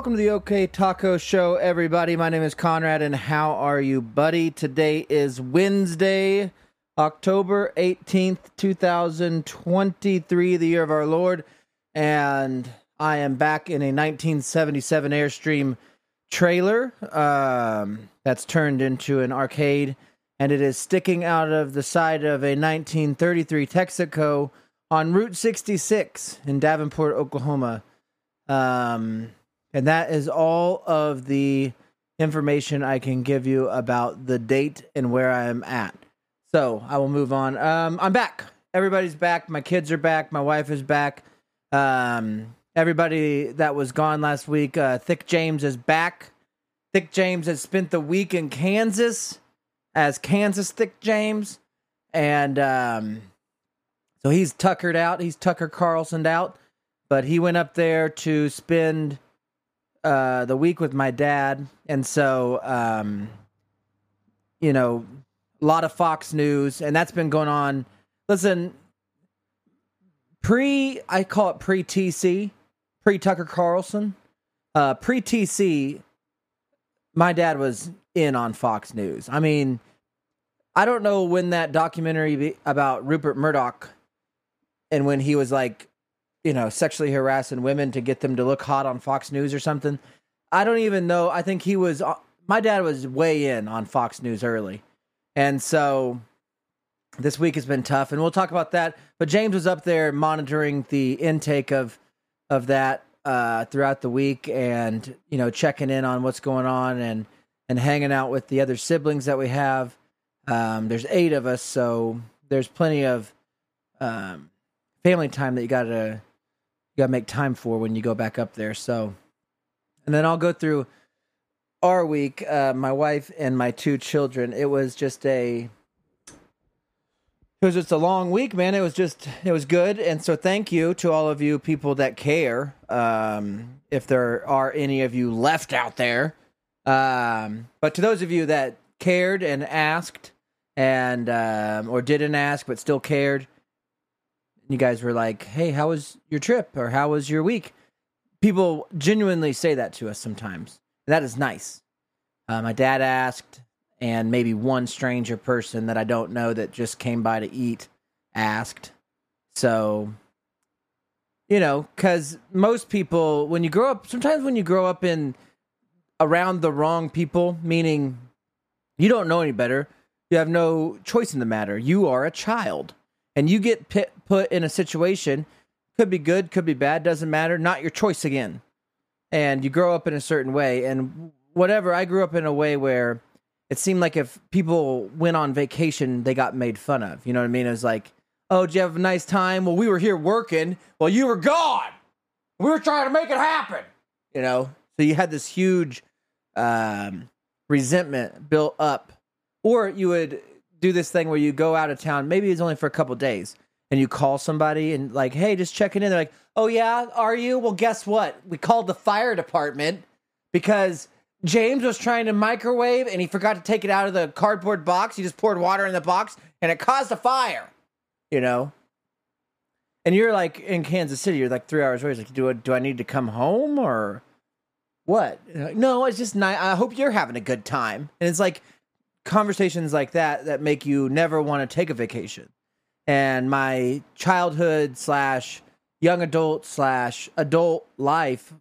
Welcome to the OK Taco Show, everybody. My name is Conrad, and how are you, buddy? Today is Wednesday, October 18th, 2023, the year of our Lord. And I am back in a 1977 Airstream trailer um, that's turned into an arcade, and it is sticking out of the side of a 1933 Texaco on Route 66 in Davenport, Oklahoma. Um, and that is all of the information I can give you about the date and where I am at. So I will move on. Um, I'm back. Everybody's back. My kids are back. My wife is back. Um, everybody that was gone last week, uh, Thick James is back. Thick James has spent the week in Kansas as Kansas Thick James. And um, so he's tuckered out. He's Tucker Carlson out. But he went up there to spend uh, the week with my dad, and so um, you know, a lot of Fox News, and that's been going on. Listen, pre I call it pre TC, pre Tucker Carlson, uh, pre TC. My dad was in on Fox News. I mean, I don't know when that documentary about Rupert Murdoch and when he was like you know, sexually harassing women to get them to look hot on Fox News or something. I don't even know. I think he was, uh, my dad was way in on Fox News early. And so this week has been tough, and we'll talk about that. But James was up there monitoring the intake of, of that uh, throughout the week and, you know, checking in on what's going on and, and hanging out with the other siblings that we have. Um, there's eight of us, so there's plenty of um, family time that you got to got to make time for when you go back up there. So, and then I'll go through our week. Uh, my wife and my two children. It was just a. It was just a long week, man. It was just, it was good. And so, thank you to all of you people that care. Um, if there are any of you left out there. Um, but to those of you that cared and asked and, um, or didn't ask but still cared, you guys were like, "Hey, how was your trip?" or "How was your week?" People genuinely say that to us sometimes. That is nice. Uh, my dad asked, and maybe one stranger person that I don't know that just came by to eat asked. So, you know, because most people, when you grow up, sometimes when you grow up in around the wrong people, meaning you don't know any better, you have no choice in the matter. You are a child and you get pit, put in a situation could be good could be bad doesn't matter not your choice again. And you grow up in a certain way. And whatever i grew up in a way where it seemed like if people went on vacation they got made fun of. You know what i mean? It was like oh did you have a nice time? Well we were here working. While you were gone. We were trying to make it happen. You know? So you had this huge um, resentment built up. Or you would do this thing where you go out of town, maybe it's only for a couple days, and you call somebody and like, hey, just checking in. They're like, oh yeah, are you? Well, guess what? We called the fire department because James was trying to microwave and he forgot to take it out of the cardboard box. He just poured water in the box and it caused a fire. You know. And you're like in Kansas City. You're like three hours away. Like, do I, do I need to come home or what? Like, no, it's just nice. I hope you're having a good time. And it's like conversations like that that make you never want to take a vacation. And my childhood slash young adult slash adult life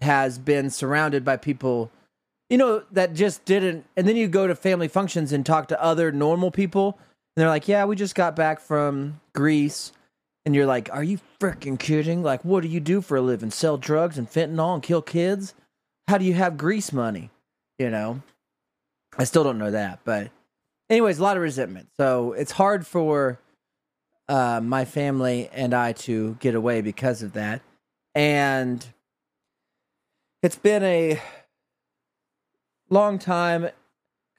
has been surrounded by people, you know, that just didn't. And then you go to family functions and talk to other normal people, and they're like, "Yeah, we just got back from Greece." And you're like, "Are you freaking kidding? Like, what do you do for a living? Sell drugs and fentanyl and kill kids? How do you have Greece money?" You know, I still don't know that, but anyways, a lot of resentment. So it's hard for uh, my family and I to get away because of that, and it's been a long time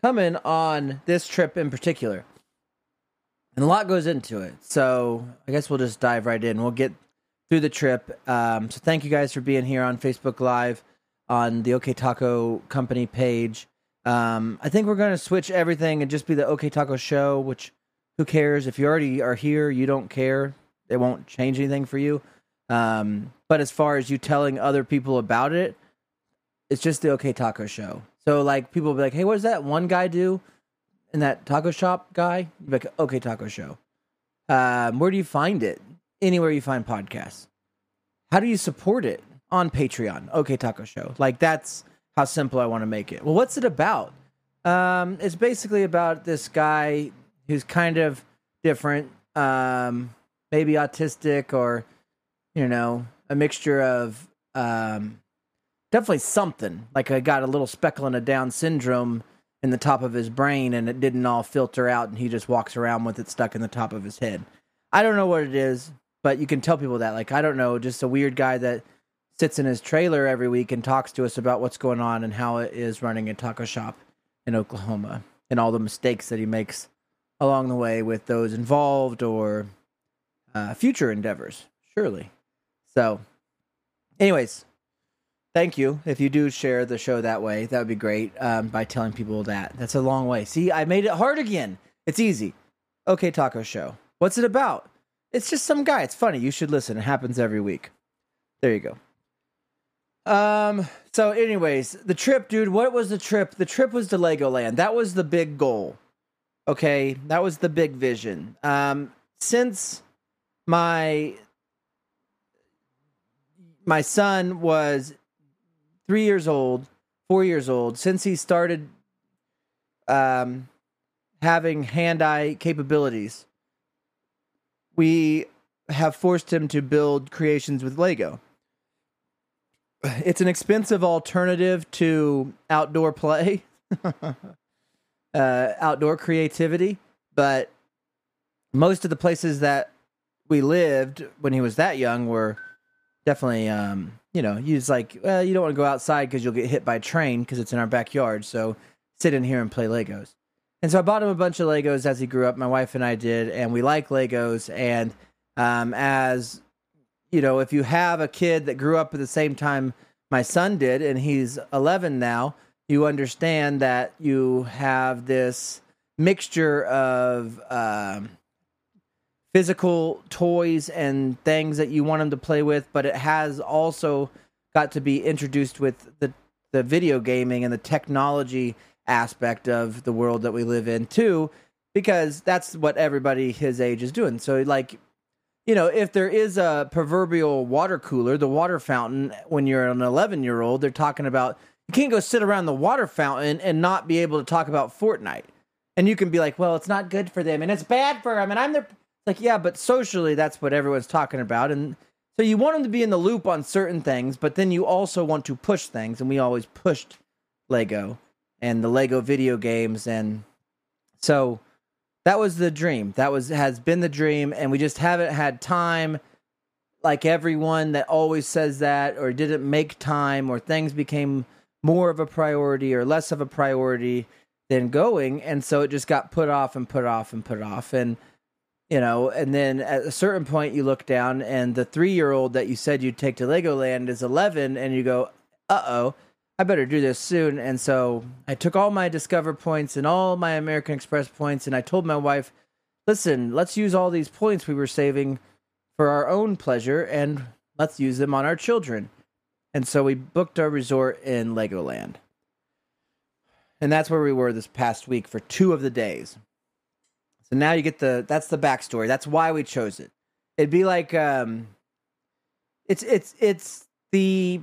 coming on this trip in particular. And a lot goes into it. So I guess we'll just dive right in. We'll get through the trip. Um, so thank you guys for being here on Facebook Live, on the OK Taco Company page, um, I think we're going to switch everything and just be the OK Taco show, which who cares? If you already are here, you don't care. It won't change anything for you. Um, but as far as you telling other people about it, It's just the OK Taco Show. So like people will be like, "Hey, what does that one guy do in that taco shop guy?" You'd be like, "OK Taco Show." Um, where do you find it? Anywhere you find podcasts. How do you support it on Patreon? OK Taco Show. Like that's how simple I want to make it. Well, what's it about? Um, it's basically about this guy who's kind of different, um, maybe autistic or you know a mixture of um, definitely something. Like I got a little speckle and a Down syndrome in the top of his brain, and it didn't all filter out, and he just walks around with it stuck in the top of his head. I don't know what it is, but you can tell people that. Like I don't know, just a weird guy that sits in his trailer every week and talks to us about what's going on and how it is running a taco shop in Oklahoma and all the mistakes that he makes along the way with those involved or uh, future endeavors. Surely. So, anyways, thank you. If you do share the show that way, that would be great. Um, by telling people that that's a long way. See, I made it hard again. It's easy. Okay, taco show. What's it about? It's just some guy. It's funny. You should listen. It happens every week. There you go. Um. So, anyways, the trip, dude. What was the trip? The trip was to Legoland. That was the big goal. Okay, that was the big vision. Um. Since my my son was three years old, four years old, since he started um, having hand eye capabilities, we have forced him to build creations with Lego. It's an expensive alternative to outdoor play, uh, outdoor creativity, but most of the places that we lived when he was that young were definitely um, you know use like well you don't want to go outside because you'll get hit by a train because it's in our backyard so sit in here and play legos. And so i bought him a bunch of legos as he grew up. My wife and i did and we like legos and um, as you know if you have a kid that grew up at the same time my son did and he's 11 now you understand that you have this mixture of um, physical toys and things that you want them to play with, but it has also got to be introduced with the the video gaming and the technology aspect of the world that we live in too, because that's what everybody his age is doing. So like you know, if there is a proverbial water cooler, the water fountain, when you're an 11 year old, they're talking about you can't go sit around the water fountain and not be able to talk about Fortnite. And you can be like, well, it's not good for them and it's bad for them. And I'm their like, yeah, but socially, that's what everyone's talking about. And so you want them to be in the loop on certain things, but then you also want to push things. And we always pushed Lego and the Lego video games. And so that was the dream. That was has been the dream. And we just haven't had time like everyone that always says that or didn't make time or things became more of a priority or less of a priority than going and so it just got put off and put off and put off and you know, and then at a certain point you look down and the three year old that you said you'd take to Legoland is 11 and you go, uh oh, I better do this soon. And so I took all my Discover points and all my American Express points and I told my wife, listen, let's use all these points we were saving for our own pleasure and let's use them on our children. And so we booked our resort in Legoland. And that's where we were this past week for two of the days. So now you get the that's the backstory. That's why we chose it. It'd be like um it's it's it's the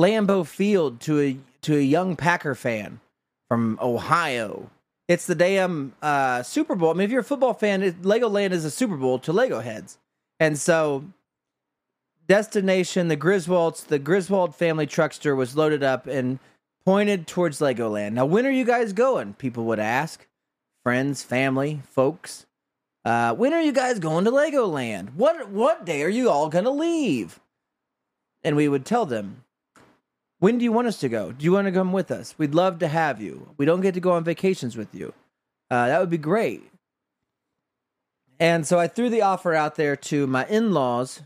Lambeau Field to a to a young Packer fan from Ohio. It's the damn uh, Super Bowl. I mean, if you're a football fan, it, Legoland is a Super Bowl to Lego heads, and so destination the Griswolds, the Griswold family truckster was loaded up and pointed towards Legoland. Now, when are you guys going? People would ask friends, family, folks. Uh, when are you guys going to Legoland? What what day are you all gonna leave? And we would tell them, when do you want us to go? Do you want to come with us? We'd love to have you. We don't get to go on vacations with you. Uh, that would be great. And so I threw the offer out there to my in laws,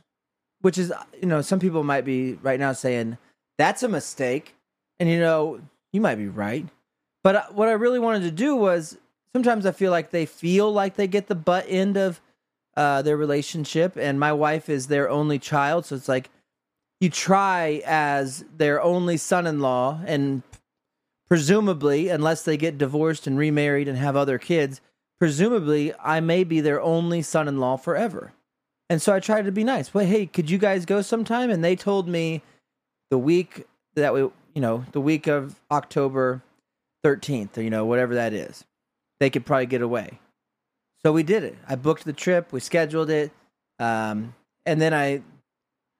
which is, you know, some people might be right now saying, that's a mistake. And, you know, you might be right. But uh, what I really wanted to do was sometimes I feel like they feel like they get the butt end of uh, their relationship, and my wife is their only child, so it's like you try as their only son-in-law and presumably unless they get divorced and remarried and have other kids presumably I may be their only son-in-law forever. And so I tried to be nice. Well, hey, could you guys go sometime? And they told me the week that we, you know, the week of October 13th, or, you know, whatever that is, they could probably get away. So we did it. I booked the trip, we scheduled it. Um, and then I,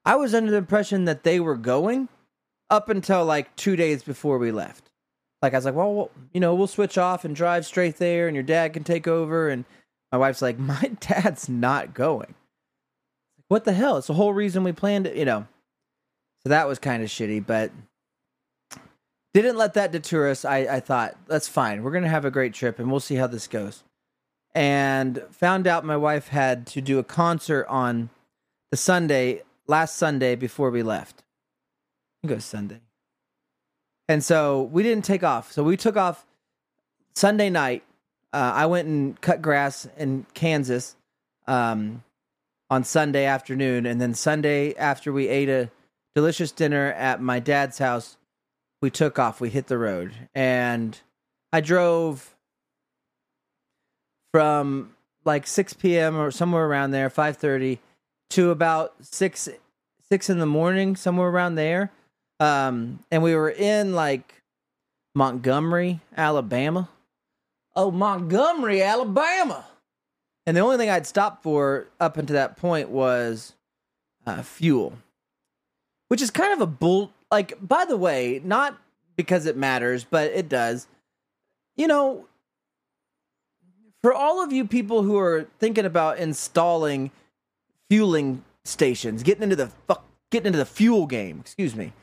I was under the impression that they were going up until like two days before we left. Like I was like, well, you know, we'll switch off and drive straight there, and your dad can take over. And my wife's like, my dad's not going. What the hell? It's the whole reason we planned it, you know. So that was kind of shitty, but didn't let that deter us. I, I thought, that's fine. We're going to have a great trip and we'll see how this goes. And found out my wife had to do a concert on the Sunday, last Sunday before we left. I think it was Sunday. And so we didn't take off. So we took off Sunday night. Uh, I went and cut grass in Kansas um, on Sunday afternoon. And then Sunday, after we ate a delicious dinner at my dad's house, we took off. We hit the road. And I drove from like 6 p.m. or somewhere around there, 5:30 to about 6 6 in the morning, somewhere around there. Um, and we were in like Montgomery, Alabama. Oh, Montgomery, Alabama. And the only thing I'd stopped for up until that point was uh, fuel, which is kind of a bull. Like, by the way, not because it matters, but it does. You know, for all of you people who are thinking about installing fueling stations, getting into the fuck, getting into the fuel game. Excuse me.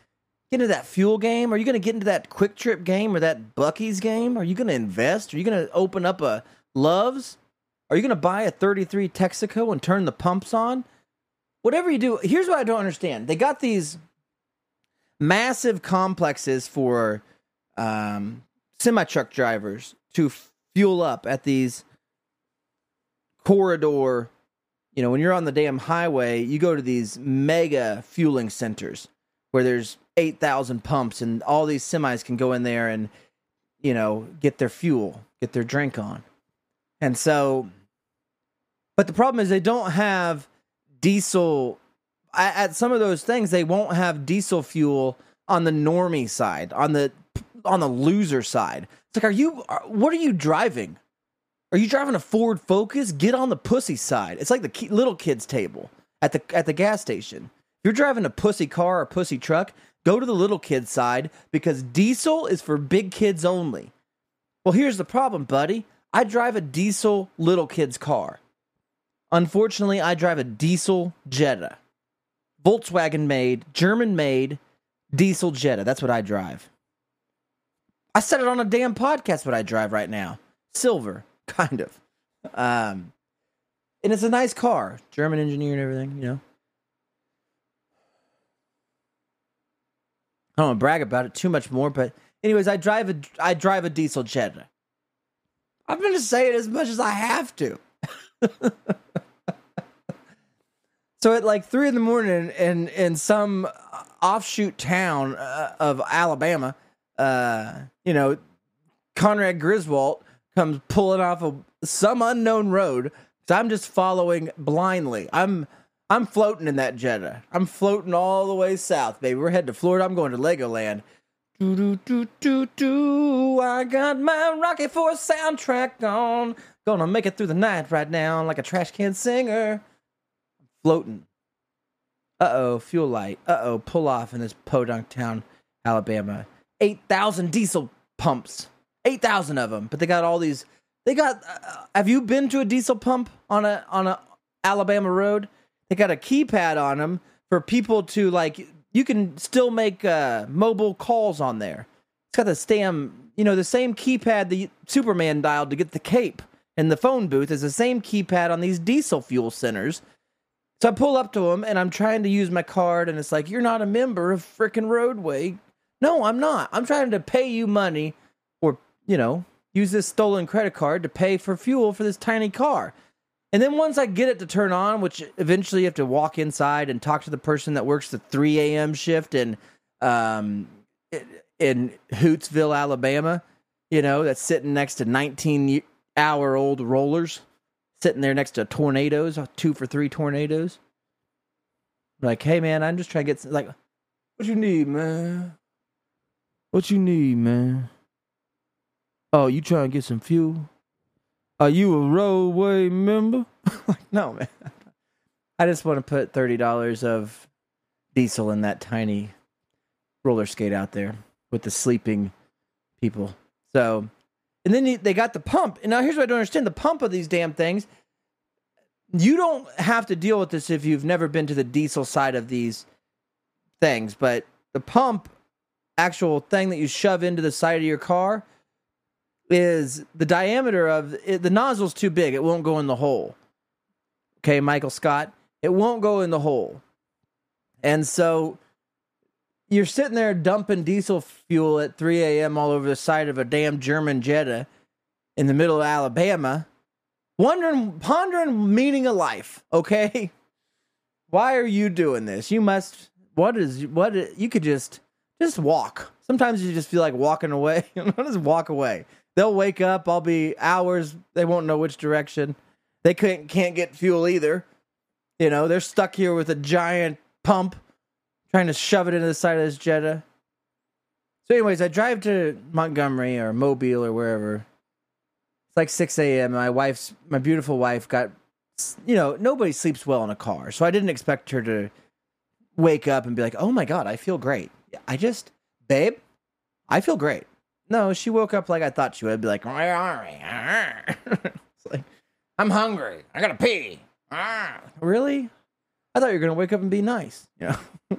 Get into that fuel game? Are you going to get into that Quick Trip game or that Buc-ee's game? Are you going to invest? Are you going to open up a Love's? Are you going to buy a 33 Texaco and turn the pumps on? Whatever you do, here's what I don't understand. They got these massive complexes for um, semi truck drivers to fuel up at these corridor. You know, when you're on the damn highway, you go to these mega fueling centers where there's 8,000 pumps and all these semis can go in there and, you know, get their fuel, get their drink on. And so but the problem is they don't have diesel at some of those things they won't have diesel fuel on the normie side, on the on the loser side. It's like are you what are you driving? Are you driving a Ford Focus? Get on the pussy side. It's like the little kids table at the at the gas station. If you're driving a pussy car or pussy truck, go to the little kids side because diesel is for big kids only. Well, here's the problem, buddy. I drive a diesel little kid's car. Unfortunately, I drive a diesel Jetta. Volkswagen made, German made diesel Jetta. That's what I drive. I said it on a damn podcast what I drive right now. Silver, kind of. Um, and it's a nice car, German engineer and everything, you know. I don't want to brag about it too much more, but anyways, I drive a I drive a diesel Jetta. I'm going to say it as much as I have to. so at like three in the morning in in some offshoot town uh, of Alabama, uh, you know, Conrad Griswold comes pulling off of some unknown road. So I'm just following blindly. I'm I'm floating in that Jetta. I'm floating all the way south, baby. We're heading to Florida. I'm going to Legoland. Do do do do do. I got my Rocky Four soundtrack on. Gonna make it through the night right now like a trash can singer. Floating. Uh oh, fuel light. Uh oh, pull off in this podunk town, Alabama. 8,000 diesel pumps. 8,000 of them. But they got all these. They got. Uh, have you been to a diesel pump on a on a Alabama road? They got a keypad on them for people to like. You can still make uh, mobile calls on there. It's got the stem, you know, the same keypad the Superman dialed to get the cape and the phone booth is the same keypad on these diesel fuel centers. So I pull up to them and I'm trying to use my card, and it's like, You're not a member of frickin' Roadway. No, I'm not. I'm trying to pay you money or, you know, use this stolen credit card to pay for fuel for this tiny car. And then once I get it to turn on, which eventually you have to walk inside and talk to the person that works the 3 a.m. shift in um, in Hootsville, Alabama, you know, that's sitting next to 19 hour old rollers, sitting there next to tornadoes, uh, two for three tornadoes. Like, hey man, I'm just trying to get like, what you need, man? What you need, man? Oh, you trying to get some fuel? Are you a roadway member? like, no, man. I just want to put thirty dollars of diesel in that tiny roller skate out there with the sleeping people. So, and then they got the pump. And now here's what I don't understand: the pump of these damn things. You don't have to deal with this if you've never been to the diesel side of these things, but the pump, actual thing that you shove into the side of your car, is the diameter of it, the nozzle's too big. It won't go in the hole. Okay, Michael Scott, it won't go in the hole. And so you're sitting there dumping diesel fuel at 3 a.m. all over the side of a damn German Jetta in the middle of Alabama, wondering, pondering meaning of life. Okay, why are you doing this? You must. What is what? Is, you could just just walk. Sometimes you just feel like walking away. Just walk away. They'll wake up. I'll be hours. They won't know which direction. They can't can't get fuel either. You know, they're stuck here with a giant pump trying to shove it into the side of this Jetta. So, anyways, I drive to Montgomery or Mobile or wherever. It's like 6 a.m. My wife's, my beautiful wife, got, you know, nobody sleeps well in a car. So I didn't expect her to wake up and be like, oh my God, I feel great. I just, babe, I feel great. No, she woke up like I thought she would. I'd be like, it's like, I'm hungry. I gotta pee. Ah. really? I thought you were gonna wake up and be nice. You know.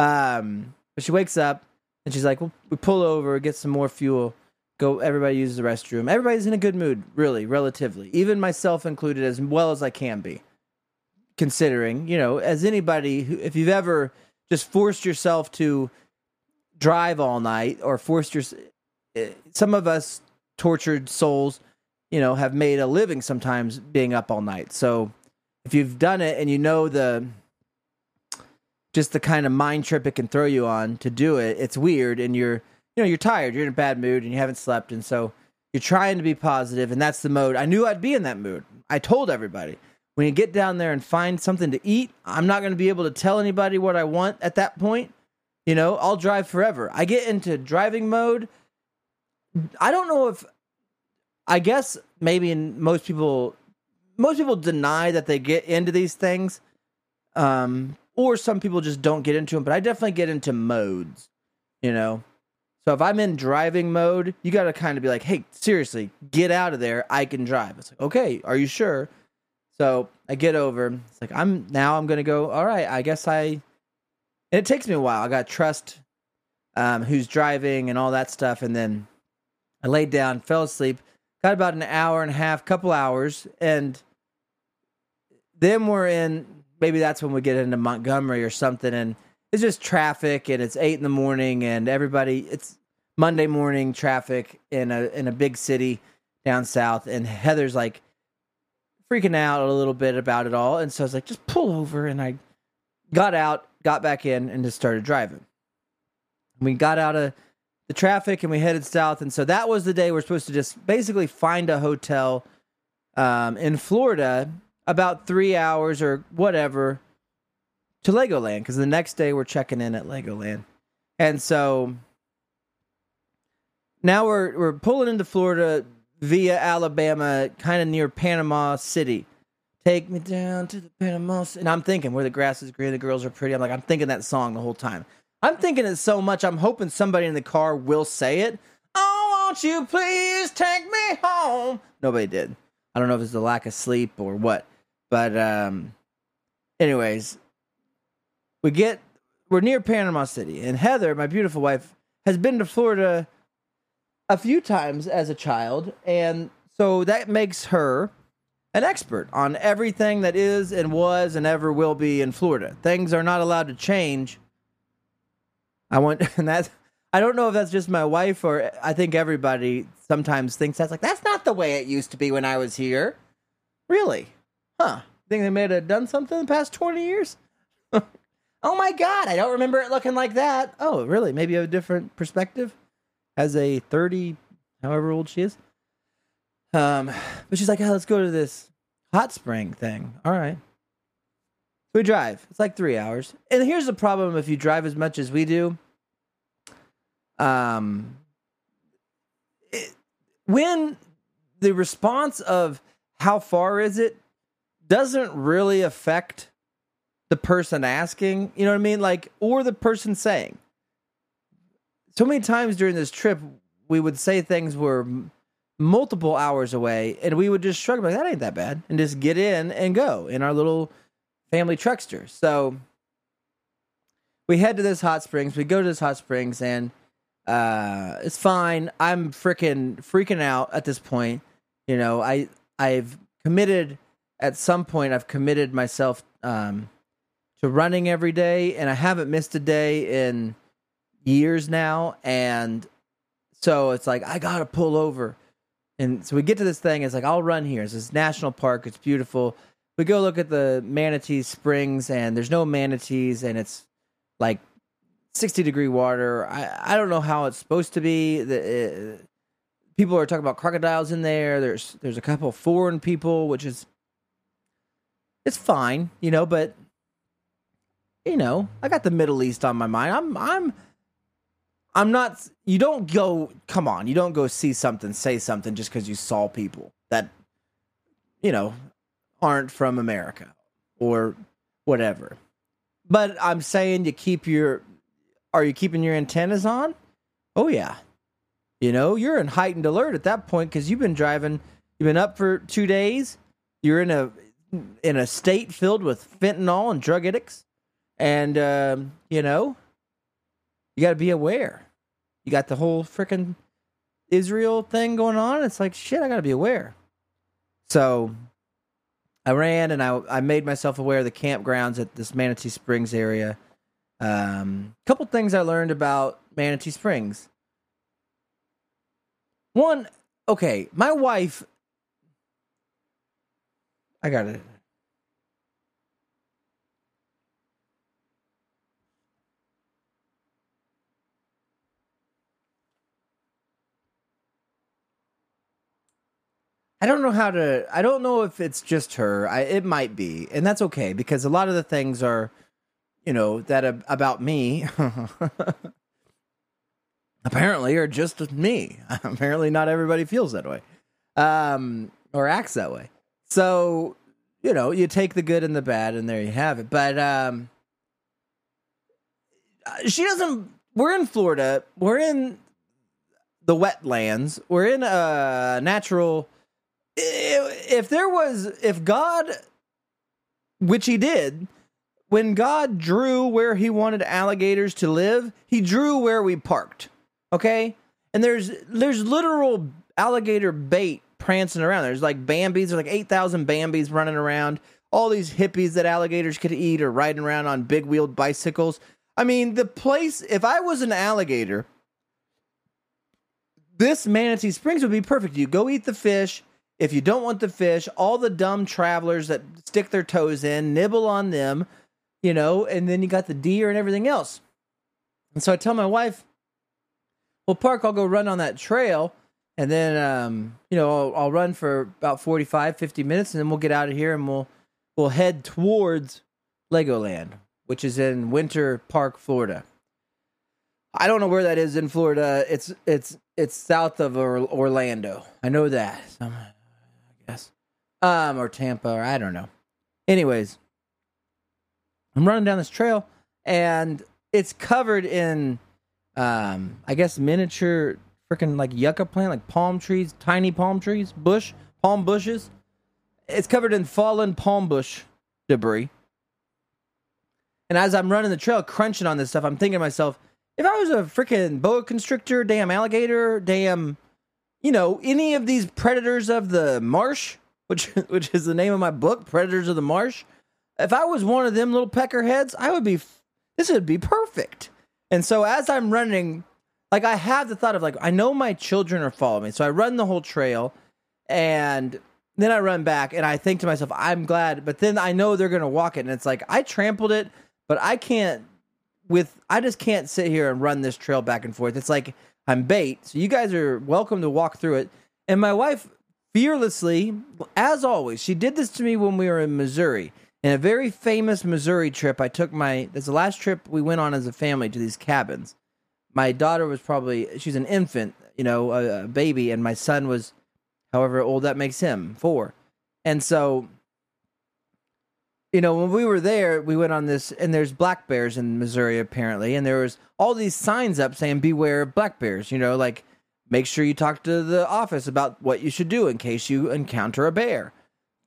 Um, but she wakes up and she's like, well, we pull over, get some more fuel. Go. Everybody uses the restroom. Everybody's in a good mood, really, relatively, even myself included, as well as I can be. Considering, you know, as anybody who, if you've ever just forced yourself to drive all night or forced your eh, some of us tortured souls you know have made a living sometimes being up all night so if you've done it and you know the just the kind of mind trip it can throw you on to do it it's weird and you're you know you're tired you're in a bad mood and you haven't slept and so you're trying to be positive and that's the mode i knew i'd be in that mood i told everybody when you get down there and find something to eat i'm not going to be able to tell anybody what i want at that point you know, I'll drive forever. I get into driving mode. I don't know if I guess maybe in most people most people deny that they get into these things. Um or some people just don't get into them, but I definitely get into modes, you know. So if I'm in driving mode, you got to kind of be like, "Hey, seriously, get out of there. I can drive." It's like, "Okay, are you sure?" So I get over. It's like I'm now. I'm gonna go. All right. I guess I and it takes me a while. I got trust um, who's driving and all that stuff, and then I laid down, fell asleep, got about an hour and a half, couple hours, and then we're in. Maybe that's when we get into Montgomery or something, and it's just traffic, and it's eight in the morning, and everybody. It's Monday morning traffic in a in a big city down south, and Heather's like freaking out a little bit about it all, and so I was like, just pull over, and I got out got back in and just started driving. We got out of the traffic and we headed south. And so that was the day we're supposed to just basically find a hotel um, in Florida about three hours or whatever to Legoland because the next day we're checking in at Legoland. And so now we're we're pulling into Florida via Alabama, kind of near Panama City. Take me down to the Panama. And I'm thinking where the grass is green, the girls are pretty. I'm like, I'm thinking that song the whole time. I'm thinking it so much. I'm hoping somebody in the car will say it. Oh, won't you please take me home? Nobody did. I don't know if it's the lack of sleep or what. But um anyways, we get we're near Panama City and Heather, my beautiful wife, has been to Florida a few times as a child and so that makes her an expert on everything that is and was and ever will be in Florida. Things are not allowed to change. I want, and that's, I don't know if that's just my wife or I think everybody sometimes thinks that's like, that's not the way it used to be when I was here. Really? Huh. Think they may have done something in the past 20 years? oh my God, I don't remember it looking like that. Oh, really? Maybe a different perspective as a 30, however old she is. Um, but she's like, oh, let's go to this hot spring thing. All right. We drive. It's like three hours. And here's the problem if you drive as much as we do. Um, it, when the response of how far is it doesn't really affect the person asking, you know what I mean? Like, or the person saying. So many times during this trip, we would say things were multiple hours away, and we would just shrug like that ain't that bad, and just get in and go in our little family truckster. So we head to this hot springs. We go to this hot springs, and uh, it's fine. I'm freaking freaking out at this point. You know, I I've committed at some point. I've committed myself um, to running every day, and I haven't missed a day in years now. And so it's like I gotta pull over. And so we get to this thing. It's like I'll run here. It's this national park. It's beautiful. We go look at the manatee springs, and there's no manatees, and it's like 60 degree water. I, I don't know how it's supposed to be. The, uh, people are talking about crocodiles in there. There's there's a couple foreign people, which is it's fine, you know, but you know, I got the Middle East on my mind. I'm I'm I'm not you don't go come on, you don't go see something, say something just cuz you saw people that you know aren't from America or whatever. But I'm saying you keep your are you keeping your antennas on? Oh yeah. You know, you're in heightened alert at that point cuz you've been driving you've been up for 2 days. You're in a in a state filled with fentanyl and drug addicts and um, you know, you got to be aware. You got the whole freaking Israel thing going on. It's like shit. I got to be aware. So I ran and I I made myself aware of the campgrounds at this Manatee Springs area. Um, couple things I learned about Manatee Springs. One, okay, my wife. I got it. I don't know how to. I don't know if it's just her. I, it might be, and that's okay because a lot of the things are, you know, that about me. apparently, are just me. apparently, not everybody feels that way, um, or acts that way. So, you know, you take the good and the bad, and there you have it. But um, she doesn't. We're in Florida. We're in the wetlands. We're in a natural if there was if God which he did when God drew where he wanted alligators to live, he drew where we parked. Okay? And there's there's literal alligator bait prancing around. There's like Bambies, there's like 8,000 Bambies running around. All these hippies that alligators could eat are riding around on big wheeled bicycles. I mean, the place, if I was an alligator, this Manatee Springs would be perfect. You go eat the fish, if you don't want the fish, all the dumb travelers that stick their toes in, nibble on them, you know, and then you got the deer and everything else. And so I tell my wife, well, Park, I'll go run on that trail. And then, um, you know, I'll, I'll run for about 45, 50 minutes, and then we'll get out of here and we'll we'll head towards Legoland, which is in Winter Park, Florida. I don't know where that is in Florida. It's it's it's south of Orlando. I know that I guess. Um, or Tampa, or I don't know. Anyways, I'm running down this trail and it's covered in, um, I guess miniature freaking like yucca plant, like palm trees, tiny palm trees, bush, palm bushes. It's covered in fallen palm bush debris. And as I'm running the trail, crunching on this stuff, I'm thinking to myself, if I was a freaking boa constrictor, damn alligator, damn you know, any of these predators of the marsh, which which is the name of my book, Predators of the Marsh. If I was one of them little peckerheads, I would be. This would be perfect. And so as I'm running, like I have the thought of like I know my children are following me, so I run the whole trail, and Then I run back and I think to myself, I'm glad. But then I know they're to walk it. And it's like, I trampled it, but I can't, with, I just can't sit here and run this trail back and forth. It's like I'm bait. So you guys are welcome to walk through it. And my wife fearlessly, as always, she did this to me when we were in Missouri. In a very famous Missouri trip, I took my, that's the last trip we went on as a family to these cabins. My daughter was probably, she's an infant, you know, a, a baby, and my son was however old that makes him, four. And so, you know, when we were there, we went on this, and there's black bears in Missouri apparently, and there was all these signs up saying "Beware of black bears." You know, like make sure you talk to the office about what you should do in case you encounter a bear,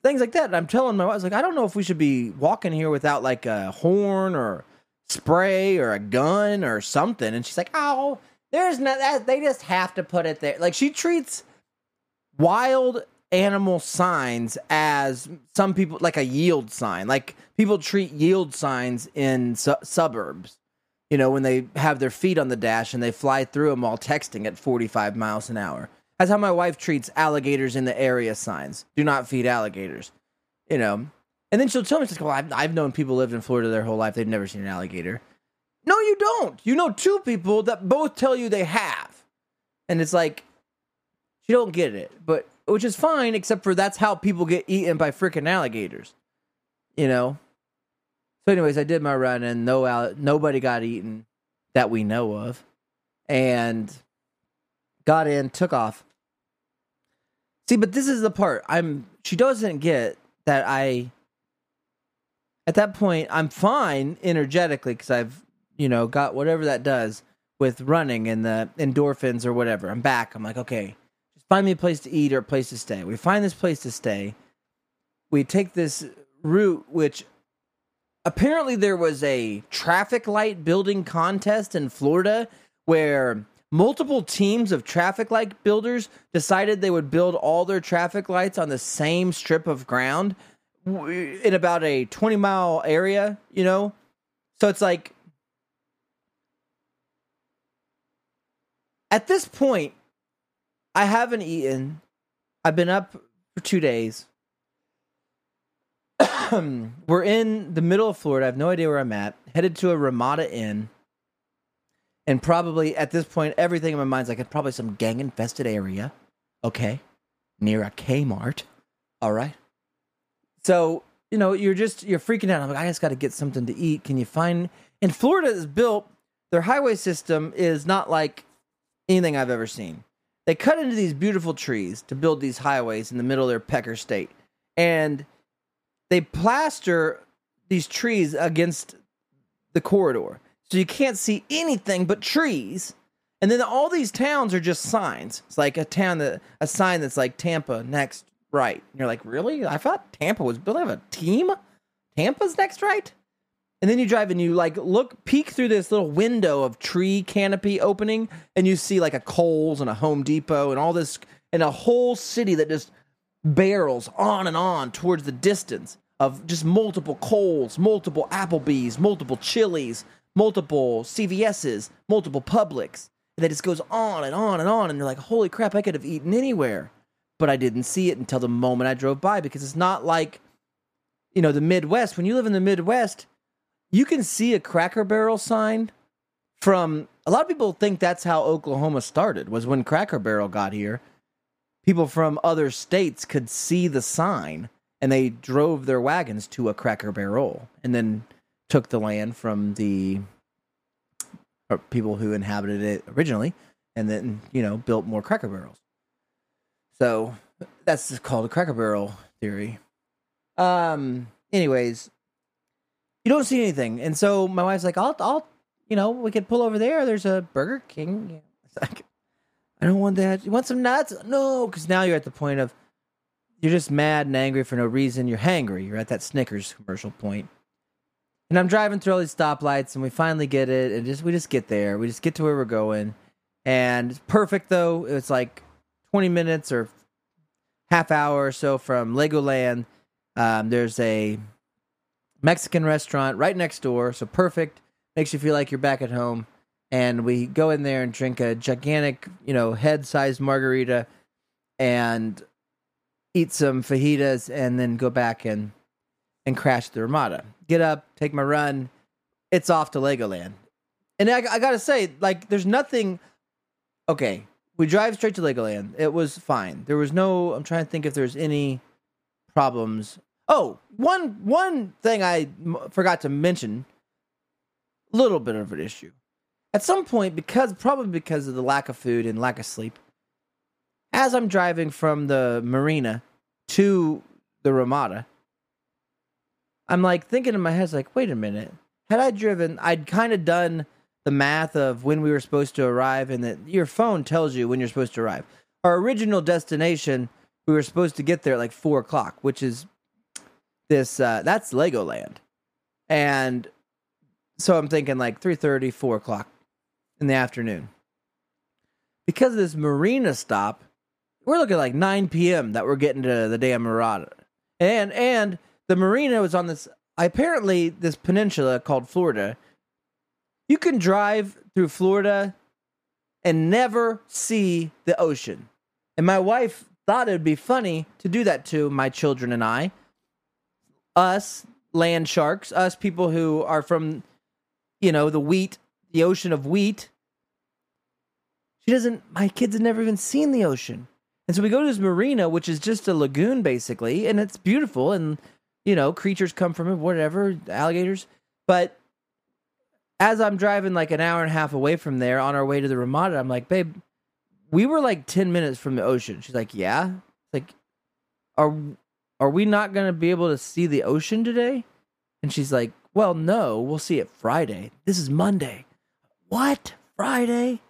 things like that. And I'm telling my wife, I was like, I don't know if we should be walking here without like a horn or spray or a gun or something. And she's like, Oh, there's no that. They just have to put it there. Like she treats wild animal signs as some people like a yield sign. Like people treat yield signs in su- suburbs. You know, when they have their feet on the dash and they fly through them while texting at 45 miles an hour. That's how my wife treats alligators in the area signs. Do not feed alligators. You know, and then she'll tell me, she's like, well, I've, I've known people lived in Florida their whole life. They've never seen an alligator. No, you don't. You know two people that both tell you they have. And it's like, she don't get it, but which is fine, except for that's how people get eaten by freaking alligators. You know. So, anyways, I did my run, and no, nobody got eaten that we know of, and got in, took off. See, but this is the part I'm. She doesn't get that I. At that point, I'm fine energetically because I've, you know, got whatever that does with running and the endorphins or whatever. I'm back. I'm like, okay, just find me a place to eat or a place to stay. We find this place to stay. We take this route, which apparently there was a traffic light building contest in Florida where multiple teams of traffic light builders decided they would build all their traffic lights on the same strip of ground in about a 20 mile area, you know? So it's like at this point I haven't eaten. I've been up for two days. We're in the middle of Florida. I have no idea where I'm at. Headed to a Ramada Inn. And probably at this point, everything in my mind's like it's probably some gang infested area. Okay. Near a Kmart. All right. So, you know, you're just, you're freaking out. I'm like, I just got to get something to eat. Can you find, and Florida is built, their highway system is not like anything I've ever seen. They cut into these beautiful trees to build these highways in the middle of their pecker state. And they plaster these trees against the corridor. So you can't see anything but trees. And then all these towns are just signs. It's like a town that a sign that's like tampa next right and you're like really i thought tampa was building a team tampa's next right and then you drive and you like look peek through this little window of tree canopy opening and you see like a Kohl's and a Home Depot and all this and a whole city that just barrels on and on towards the distance of just multiple Kohl's, multiple Applebee's, multiple Chili's, multiple CVS's, multiple Publix. That just goes on and on and on and you're like, "Holy crap, I could have eaten anywhere." But I didn't see it until the moment I drove by because it's not like you know, the Midwest. When you live in the Midwest, you can see a Cracker Barrel sign from a lot of people think that's how Oklahoma started was when Cracker Barrel got here. People from other states could see the sign and they drove their wagons to a Cracker Barrel and then took the land from the uh, people who inhabited it originally and then, you know, built more Cracker Barrels. So that's called a Cracker Barrel theory. Um anyways, you don't see anything. And so my wife's like, I'll, I'll, you know, we could pull over there. There's a Burger King. It's like, I don't want that. You want some nuts? No, because now you're at the point of you're just mad and angry for no reason. You're hangry. You're at that Snickers commercial point. And I'm driving through all these stoplights, and we finally get it, and just we just get there. We just get to where we're going, and it's perfect though. It's like 20 minutes or half hour or so from Legoland. Um, there's a Mexican restaurant right next door, so perfect. Makes you feel like you're back at home. And we go in there and drink a gigantic, you know, head-sized margarita, and eat some fajitas, and then go back and and crash the Ramada. Get up, take my run. It's off to Legoland. And I, I gotta say, like, there's nothing. Okay, we drive straight to Legoland. It was fine. There was no. I'm trying to think if there's any problems. Oh, one one thing I m- forgot to mention. A Little bit of an issue. At some point, because probably because of the lack of food and lack of sleep, as I'm driving from the marina to the Ramada, I'm like thinking in my head, like, wait a minute. Had I driven, I'd kind of done the math of when we were supposed to arrive, and that your phone tells you when you're supposed to arrive. Our original destination, we were supposed to get there at like four o'clock, which is this. Uh, that's Legoland, and so I'm thinking like 3:30, 4 o'clock in the afternoon. Because of this marina stop, we're looking like 9 p.m. that we're getting to the damn Marada. And and the marina was on this apparently this peninsula called Florida. You can drive through Florida and never see the ocean. And my wife thought it would be funny to do that to my children and I. Us land sharks, us people who are from you know, the wheat, the ocean of wheat. She doesn't, my kids have never even seen the ocean. And so we go to this marina, which is just a lagoon basically, and it's beautiful and, you know, creatures come from it, whatever, alligators. But as I'm driving like an hour and a half away from there on our way to the Ramada, I'm like, babe, we were like 10 minutes from the ocean. She's like, yeah. Like, are, are we not going to be able to see the ocean today? And she's like, well, no, we'll see it Friday. This is Monday. What? Friday?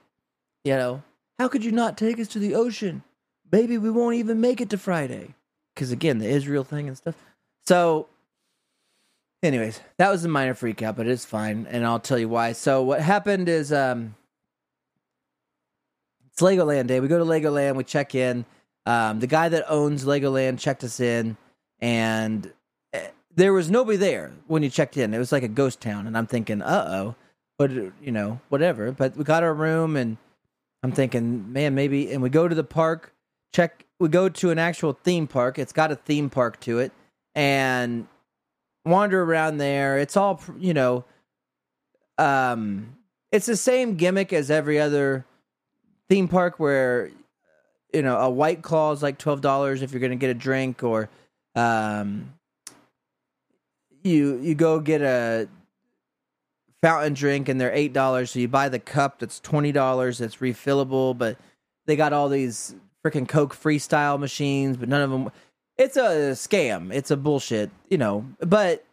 You know, how could you not take us to the ocean? Maybe we won't even make it to Friday. Because again, the Israel thing and stuff. So, anyways, that was a minor freak out, but it's fine. And I'll tell you why. So, what happened is um, it's Legoland Day. We go to Legoland, we check in. Um, the guy that owns Legoland checked us in, and there was nobody there when you checked in. It was like a ghost town, and I'm thinking, uh oh, but you know, whatever. But we got our room, and I'm thinking, man, maybe. And we go to the park, check. We go to an actual theme park. It's got a theme park to it, and wander around there. It's all you know. Um, it's the same gimmick as every other theme park where you know a white claw is like twelve dollars if you're going to get a drink or um you you go get a fountain drink and they're eight dollars. So you buy the cup that's twenty dollars. That's refillable, but they got all these freaking Coke freestyle machines, but none of them. It's a scam. It's a bullshit, you know. But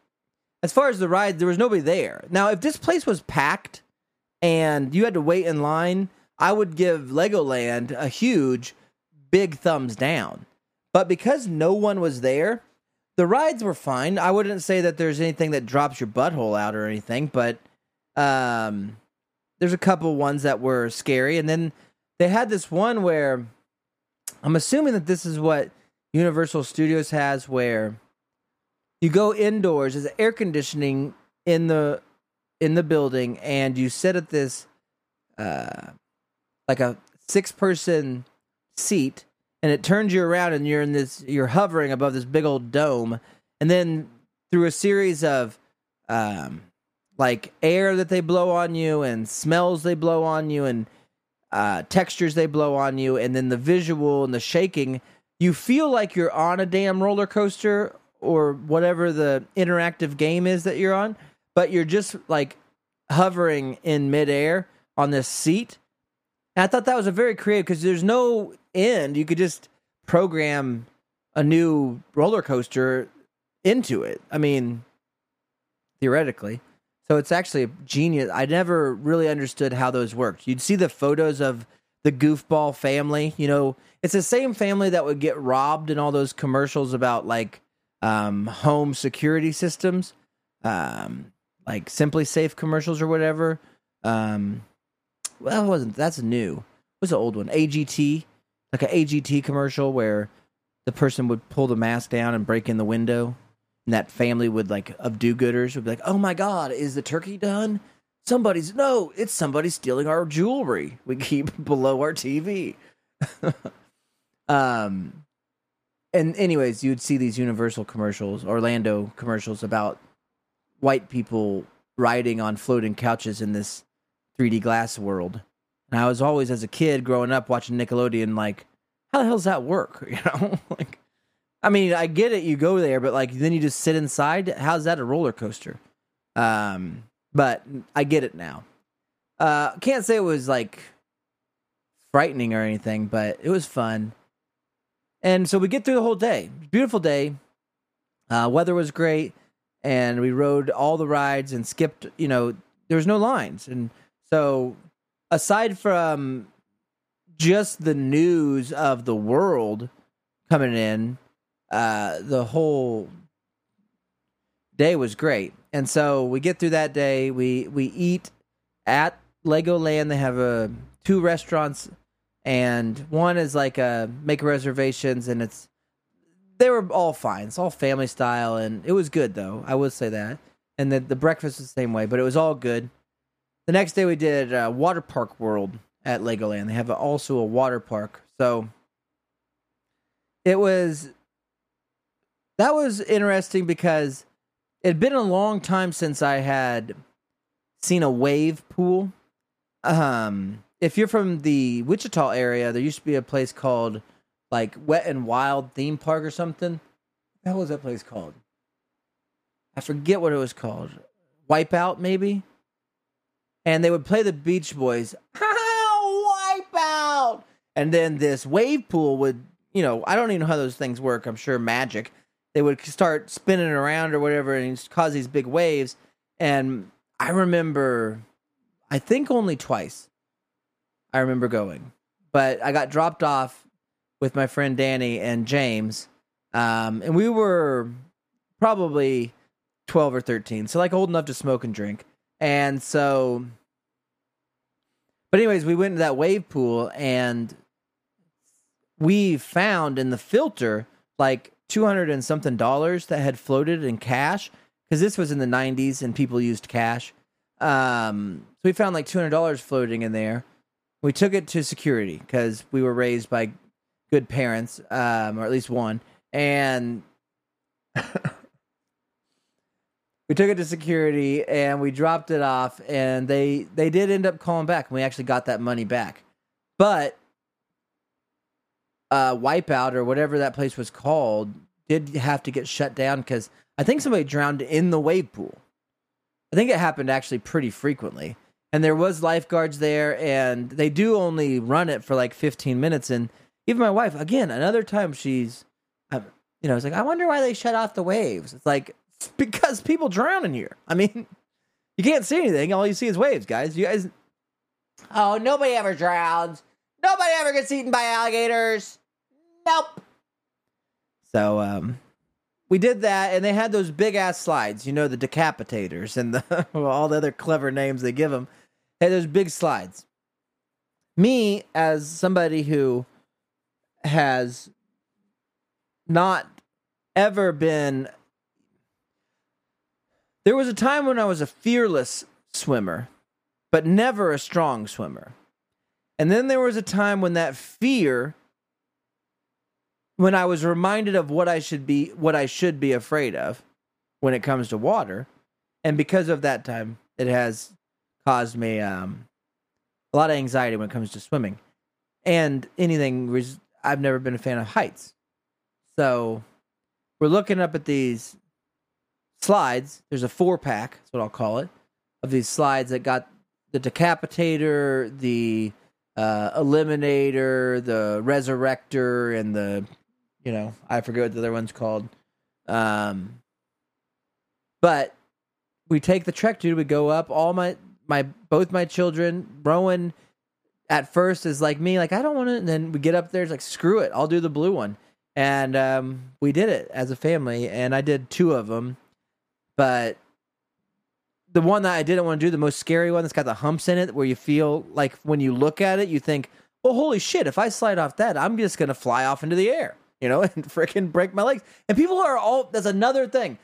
as far as the ride, there was nobody there. Now, if this place was packed and you had to wait in line, I would give Legoland a huge, big thumbs down. But because no one was there, the rides were fine. I wouldn't say that there's anything that drops your butthole out or anything, but um, there's a couple ones that were scary, and then they had this one where I'm assuming that this is what Universal Studios has, where you go indoors. There's air conditioning in the in the building, and you sit at this uh, like a six person seat and it turns you around and you're in this you're hovering above this big old dome and then through a series of um like air that they blow on you and smells they blow on you and uh textures they blow on you and then the visual and the shaking you feel like you're on a damn roller coaster or whatever the interactive game is that you're on but you're just like hovering in midair on this seat and I thought that was a very creative because there's no end. You could just program a new roller coaster into it. I mean, theoretically. So it's actually a genius. I never really understood how those worked. You'd see the photos of the goofball family. You know, it's the same family that would get robbed in all those commercials about like um, home security systems, um, like SimpliSafe commercials or whatever. Um, well, it wasn't that's new. What's the old one? ADT, like an ADT commercial where the person would pull the mask down and break in the window, and that family would like of do-gooders would be like, "Oh my God, is the turkey done? Somebody's no, it's somebody stealing our jewelry. We keep below our TV." um, and anyways, you'd see these Universal commercials, Orlando commercials about white people riding on floating couches in this 3D glass world. And I was always, as a kid growing up, watching Nickelodeon, like, how the hell does that work? You know, like, I mean, I get it, you go there, but like, then you just sit inside. How's that a roller coaster? Um, but I get it now. Uh, can't say it was like frightening or anything, but it was fun. And so we get through the whole day. Beautiful day. Uh, weather was great, and we rode all the rides and skipped. You know, there was no lines, and so aside from just the news of the world coming in, uh, the whole day was great. And so we get through that day. We we eat at Legoland. They have a two restaurants and one is like a make reservations and it's they were all fine it's all family style and it was good though i would say that and the, the breakfast was the same way but it was all good the next day we did uh, water park world at legoland they have a, also a water park so it was that was interesting because it had been a long time since i had seen a wave pool um if you're from the Wichita area, there used to be a place called like Wet and Wild Theme Park or something. What was that place called? I forget what it was called. Wipeout, maybe? And they would play the Beach Boys. Wipeout! And then this wave pool would, you know, I don't even know how those things work. I'm sure magic. They would start spinning around or whatever and cause these big waves. And I remember, I think only twice I remember going, but I got dropped off with my friend Danny and James, um, and we were probably twelve or thirteen, so like old enough to smoke and drink. And so, but anyways, we went to that wave pool and we found in the filter like 200 and something dollars that had floated in cash because this was in the 90s and people used cash. Um, so we found like $200 floating in there. We took it to security because we were raised by good parents, um, or at least one, and we took it to security and we dropped it off, and they they did end up calling back, and we actually got that money back, but uh, Wipeout or whatever that place was called did have to get shut down because I think somebody drowned in the wave pool. I think it happened actually pretty frequently. And there was lifeguards there and they do only run it for like 15 minutes. And even my wife again another time she's uh, you know it's like i wonder why they shut off the waves. It's like it's because people drown in here. I mean you can't see anything. All you see is waves guys. You guys oh nobody ever drowns. Nobody ever gets eaten by alligators nope so um we did that and they had those big ass slides you know the decapitators and the all the other clever names they give them Hey, there's big slides. Me, as somebody who has not ever been. There was a time when I was a fearless swimmer, but never a strong swimmer. And then there was a time when that fear when I was reminded of what I should be what I should be afraid of when it comes to water. And because of that time, it has caused me um, a lot of anxiety when it comes to swimming and anything. Res- I've never been a fan of heights, so we're looking up at these slides. There's a four pack, that's what I'll call it, of these slides that got the decapitator, the uh, eliminator, the resurrector, and the you know I forget what the other one's called. Um, but we take the trek dude. We go up. All my my both my children, Rowan at first is like me, like I don't want to. And then we get up there, it's like screw it, I'll do the blue one, and um, we did it as a family, and I did two of them, but the one that I didn't want to do, the most scary one that's got the humps in it, where you feel like when you look at it, you think, well, holy shit, if I slide off that, I'm just gonna fly off into the air, you know, and freaking break my legs. And people are all that's another thing.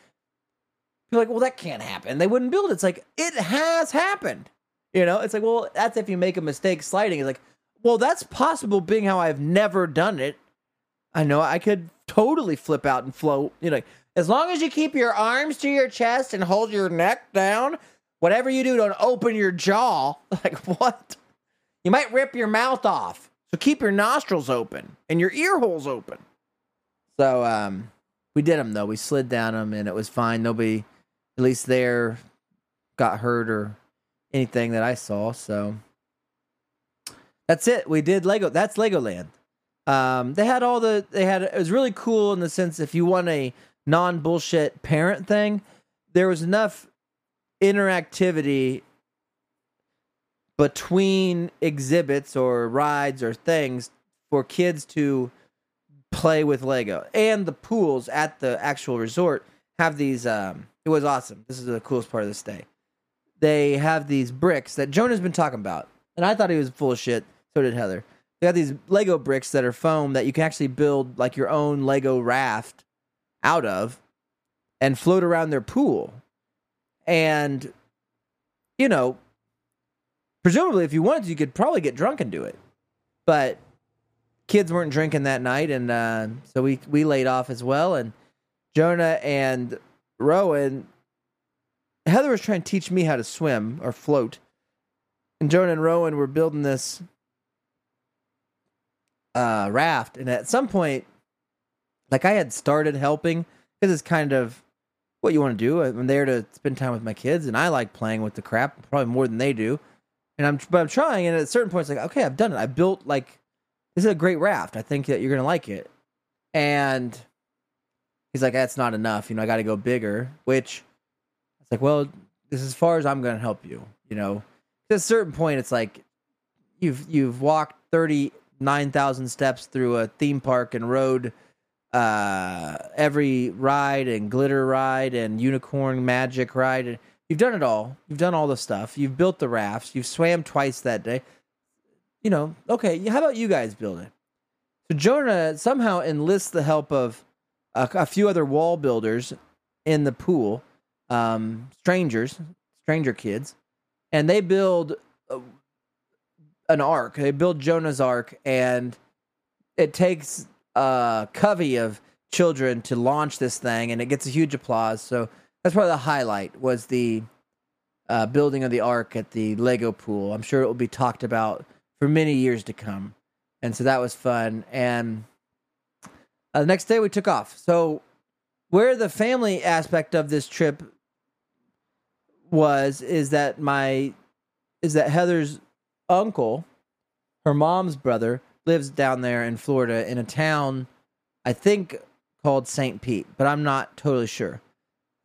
You're like, well, that can't happen. They wouldn't build it. It's like, it has happened. You know, it's like, well, that's if you make a mistake sliding. It's like, well, that's possible being how I've never done it. I know I could totally flip out and float. You know, as long as you keep your arms to your chest and hold your neck down, whatever you do, don't open your jaw. Like what? You might rip your mouth off. So keep your nostrils open and your ear holes open. So um, we did them though. We slid down them and it was fine. Nobody, at least there, got hurt or anything that I saw. So that's it. We did Lego. That's Legoland. Um, they had all the. They had. It was really cool in the sense if you want a non bullshit parent thing, there was enough interactivity between exhibits or rides or things for kids to play with Lego. And the pools at the actual resort have these um it was awesome. This is the coolest part of this day. They have these bricks that Jonah's been talking about. And I thought he was full of shit. So did Heather. They have these Lego bricks that are foam that you can actually build like your own Lego raft out of and float around their pool. And you know, presumably if you wanted to, you could probably get drunk and do it. But kids weren't drinking that night, and uh, so we we laid off as well. And Jonah and Rowan, Heather was trying to teach me how to swim or float, and Jonah and Rowan were building this uh, raft. And at some point, like I had started helping because it's kind of what you want to do. I'm there to spend time with my kids, and I like playing with the crap probably more than they do. And I'm but I'm trying, and at certain points, like okay, I've done it. I built like this is a great raft. I think that you're gonna like it. And he's like, that's not enough. You know, I got to go bigger. Which it's like, well, this is as far as I'm gonna help you. You know, at a certain point, it's like you've you've walked thirty nine thousand steps through a theme park and rode uh, every ride and glitter ride and unicorn magic ride. And you've done it all. You've done all the stuff. You've built the rafts. You've swam twice that day you know, okay, how about you guys build it? So Jonah somehow enlists the help of a, a few other wall builders in the pool, um, strangers, stranger kids, and they build uh, an ark. They build Jonah's ark, and it takes a covey of children to launch this thing, and it gets a huge applause. So that's probably the highlight was the uh, building of the ark at the Lego pool. I'm sure it will be talked about for many years to come. And so that was fun. And uh, the next day we took off. So, where the family aspect of this trip was is that my is that Heather's uncle, her mom's brother, lives down there in Florida in a town I think called St. Pete, but I'm not totally sure.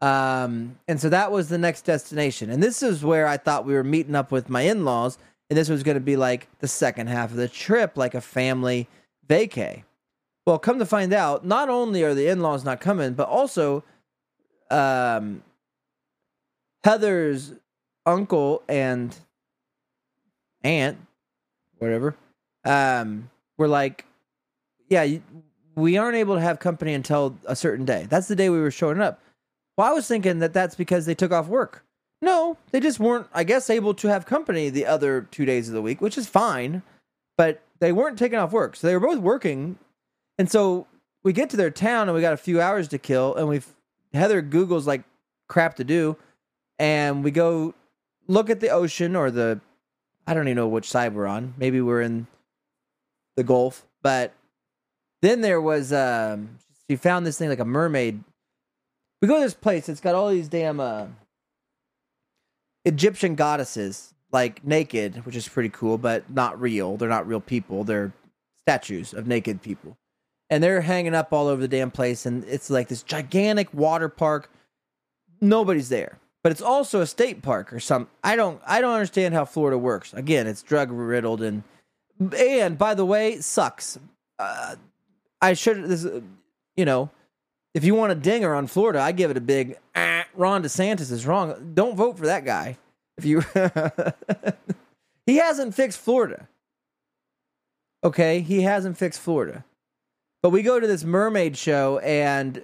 Um, and so that was the next destination. And this is where I thought we were meeting up with my in-laws and this was going to be like the second half of the trip, like a family vacay. Well, come to find out, not only are the in laws not coming, but also um, Heather's uncle and aunt, whatever, um, were like, yeah, we aren't able to have company until a certain day. That's the day we were showing up. Well, I was thinking that that's because they took off work. No, they just weren't, I guess, able to have company the other two days of the week, which is fine. But they weren't taking off work, so they were both working. And so we get to their town, and we got a few hours to kill, and we've, Heather Google's like crap to do, and we go look at the ocean or the I don't even know which side we're on. Maybe we're in the Gulf, but then there was um she found this thing like a mermaid. We go to this place. It's got all these damn uh, Egyptian goddesses, like naked, which is pretty cool, but not real. They're not real people. They're statues of naked people. And they're hanging up all over the damn place. And it's like this gigantic water park. Nobody's there. But it's also a state park or some I don't I don't understand how Florida works. Again, it's drug riddled and and by the way, sucks. Uh, I should this you know, if you want a dinger on Florida, I give it a big ah, Ron DeSantis is wrong. Don't vote for that guy. If you He hasn't fixed Florida. Okay, he hasn't fixed Florida. But we go to this mermaid show and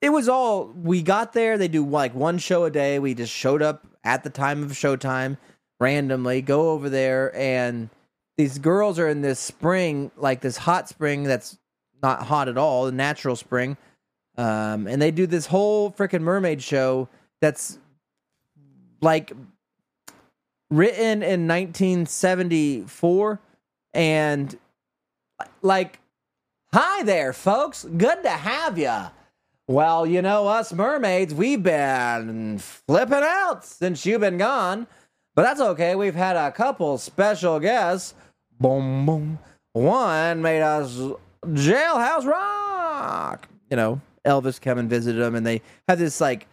it was all we got there. They do like one show a day. We just showed up at the time of showtime randomly, go over there, and these girls are in this spring, like this hot spring that's not hot at all, the natural spring. Um, and they do this whole freaking mermaid show that's like written in 1974 and like hi there folks. Good to have you well you know us mermaids we've been flipping out since you've been gone. But that's okay. We've had a couple special guests. Boom boom. One made us jailhouse rock. You know elvis come and visited them and they had this like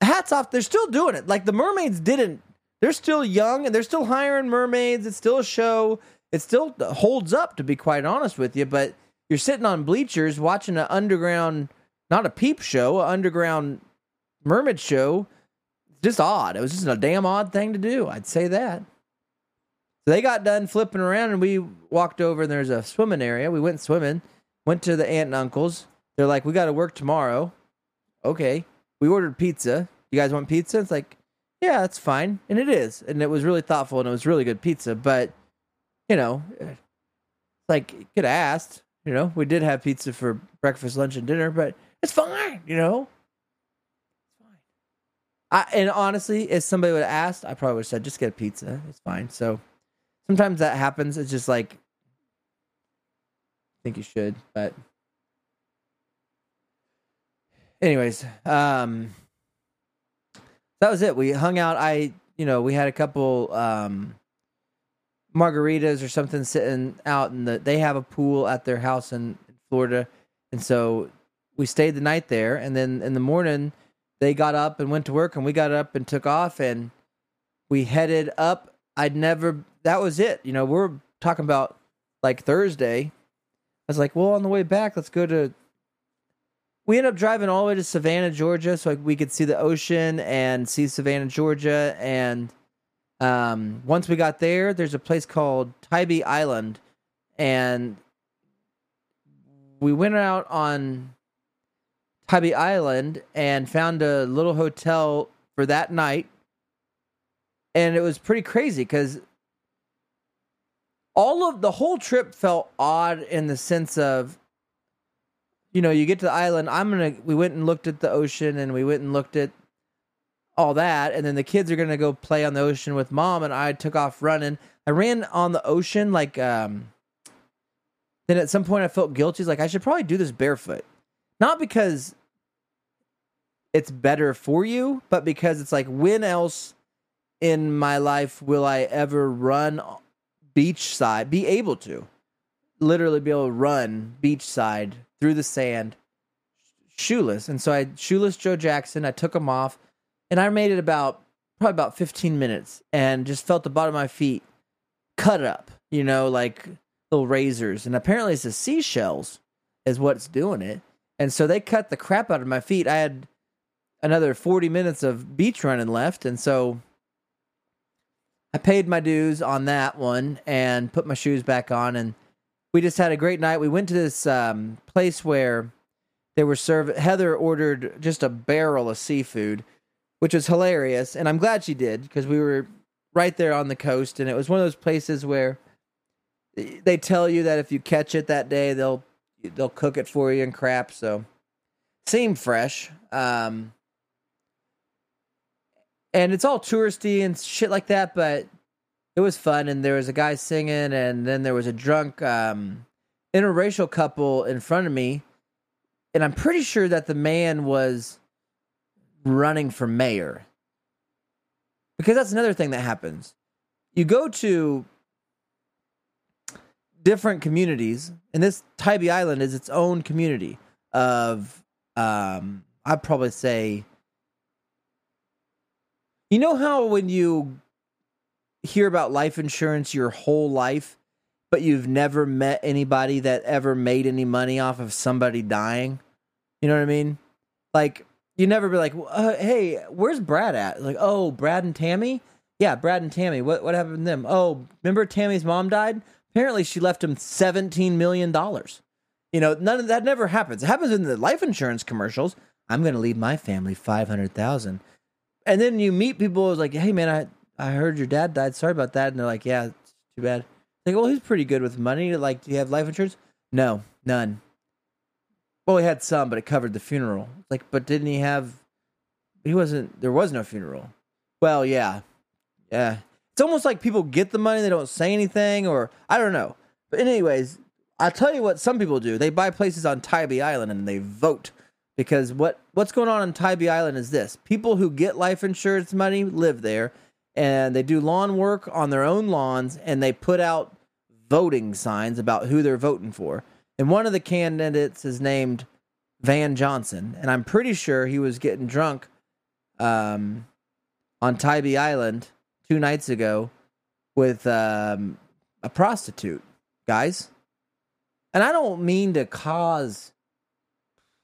hats off. They're still doing it. Like the mermaids didn't. They're still young and they're still hiring mermaids. It's still a show. It still holds up, to be quite honest with you. But you're sitting on bleachers watching an underground, not a peep show, an underground mermaid show. It's just odd. It was just a damn odd thing to do. I'd say that. So they got done flipping around and we walked over and there's a swimming area. We went swimming, went to the aunt and uncles. They're like, we got to work tomorrow. Okay we ordered pizza. You guys want pizza? It's like, yeah, that's fine. And it is. And it was really thoughtful and it was really good pizza. But, you know, like, could have asked. You know, we did have pizza for breakfast, lunch, and dinner, but it's fine, you know? It's fine. I, and honestly, if somebody would have asked, I probably would have said, just get a pizza. It's fine. So sometimes that happens. It's just like, think you should, but anyways, um, that was it. We hung out. I, you know, we had a couple um, margaritas or something sitting out, and the, they have a pool at their house in Florida, and so we stayed the night there. And then in the morning, they got up and went to work, and we got up and took off, and we headed up. I'd never. That was it. You know, we're talking about like Thursday. Was like, well, on the way back, let's go to we ended up driving all the way to Savannah, Georgia, so we could see the ocean and see Savannah, Georgia. And um, once we got there, there's a place called Tybee Island, and we went out on Tybee Island and found a little hotel for that night. And it was pretty crazy because all of the whole trip felt odd in the sense of you know, you get to the island. I'm gonna. We went and looked at the ocean, and we went and looked at all that, and then the kids are gonna go play on the ocean with mom, and I took off running. I ran on the ocean like. um Then at some point, I felt guilty. Like I should probably do this barefoot, not because it's better for you, but because it's like when else in my life will I ever run beachside, be able to literally be able to run beachside through the sand shoeless. And so I shoeless Joe Jackson. I took him off and I made it about probably about 15 minutes and just felt the bottom of my feet cut up, you know, like little razors. And apparently it's the seashells is what's doing it. And so they cut the crap out of my feet. I had another 40 minutes of beach running left. And so I paid my dues on that one and put my shoes back on and we just had a great night. We went to this um, place where they were served. Heather ordered just a barrel of seafood, which was hilarious, and I'm glad she did because we were right there on the coast, and it was one of those places where they tell you that if you catch it that day, they'll they'll cook it for you and crap. So seemed fresh. Um, and it's all touristy and shit like that, but it was fun. And there was a guy singing and then there was a drunk um, interracial couple in front of me. And i'm pretty sure that the man was running for mayor. Because that's another thing that happens. You go to different communities and this tybee island is its own community of um, i'd probably say you know how when you hear about life insurance your whole life, but you've never met anybody that ever made any money off of somebody dying. You know what I mean? Like you never be like, uh, "Hey, where's Brad at?" Like, "Oh, Brad and Tammy." Yeah, Brad and Tammy. What what happened to them? Oh, remember Tammy's mom died? Apparently, she left him seventeen million dollars. You know, none of that never happens. It happens in the life insurance commercials. I'm going to leave my family five hundred thousand, and then you meet people who's like, "Hey, man, I I heard your dad died. Sorry about that. And they're like, yeah, it's too bad. Like, well, he's pretty good with money. Like, do you have life insurance? No, none. Well, he had some, but it covered the funeral. Like, but didn't he have? He wasn't. There was no funeral. Well, yeah, yeah. It's almost like people get the money, they don't say anything, or I don't know. But anyways, I'll tell you what some people do. They buy places on Tybee Island and they vote because what what's going on on Tybee Island is this: people who get life insurance money live there, and they do lawn work on their own lawns, and they put out voting signs about who they're voting for. And one of the candidates is named Van Johnson, and I'm pretty sure he was getting drunk um, on Tybee Island two nights ago with um, a prostitute, guys. And I don't mean to cause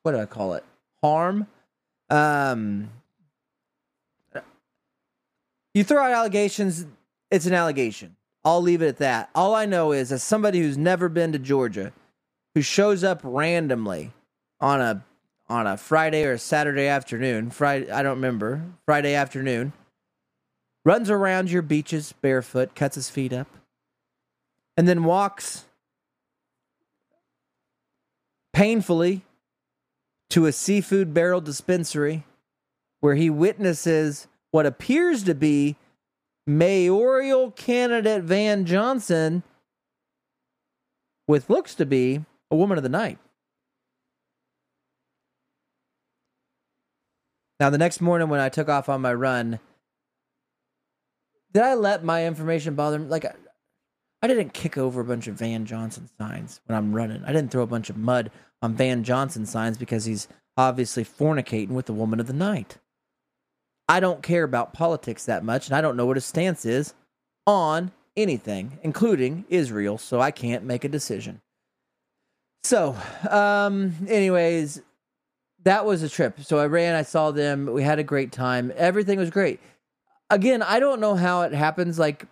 what do I call it? Harm. Um, you throw out allegations, it's an allegation. I'll leave it at that. All I know is, as somebody who's never been to Georgia, who shows up randomly on a on a Friday or a Saturday afternoon, Friday I don't remember, Friday afternoon, runs around your beaches barefoot, cuts his feet up, and then walks painfully to a seafood barrel dispensary where he witnesses what appears to be mayoral candidate Van Johnson with looks to be a woman of the night. Now, the next morning when I took off on my run, did I let my information bother me? Like, I, didn't kick over a bunch of Van Johnson signs when I'm running. I didn't throw a bunch of mud on Van Johnson signs because he's obviously fornicating with the woman of the night. I don't care about politics that much, and I don't know what his stance is on anything, including Israel, so I can't make a decision. So, um, anyways, that was a trip. So I ran, I saw them, we had a great time. Everything was great. Again, I don't know how it happens. Like,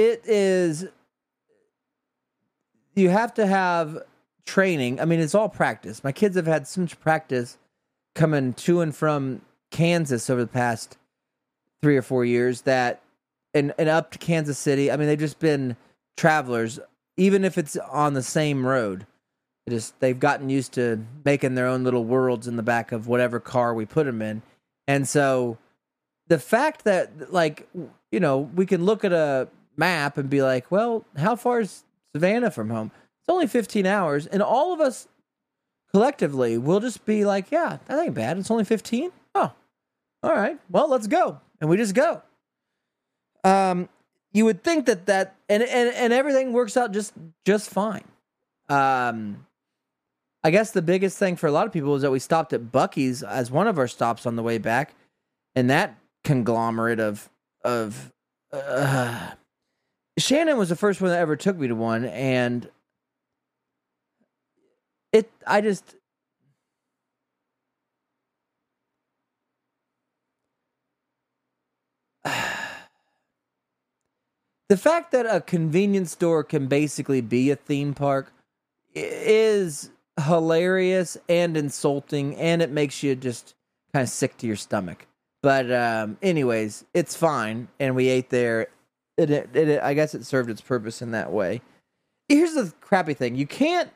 it is, you have to have training. I mean, it's all practice. My kids have had so much practice coming to and from Kansas over the past three or four years that and and up to Kansas City. I mean, they've just been travelers, even if it's on the same road. It just they've gotten used to making their own little worlds in the back of whatever car we put them in, and so the fact that like you know we can look at a map and be like, well, how far is Savannah from home? It's only 15 hours, and all of us collectively will just be like, yeah, that ain't bad. It's only 15. Oh, all right. Well, let's go, and we just go um, you would think that that and and and everything works out just just fine. Um, I guess the biggest thing for a lot of people is that we stopped at Buc-ee's as one of our stops on the way back, and that conglomerate of of uh, Shannon was the first one that ever took me to one, and it I just the fact that a convenience store can basically be a theme park is hilarious and insulting and it makes you just kind of sick to your stomach. But um anyways it's fine and we ate there it, it, it, i guess it served its purpose in that way. Here's the crappy thing. You can't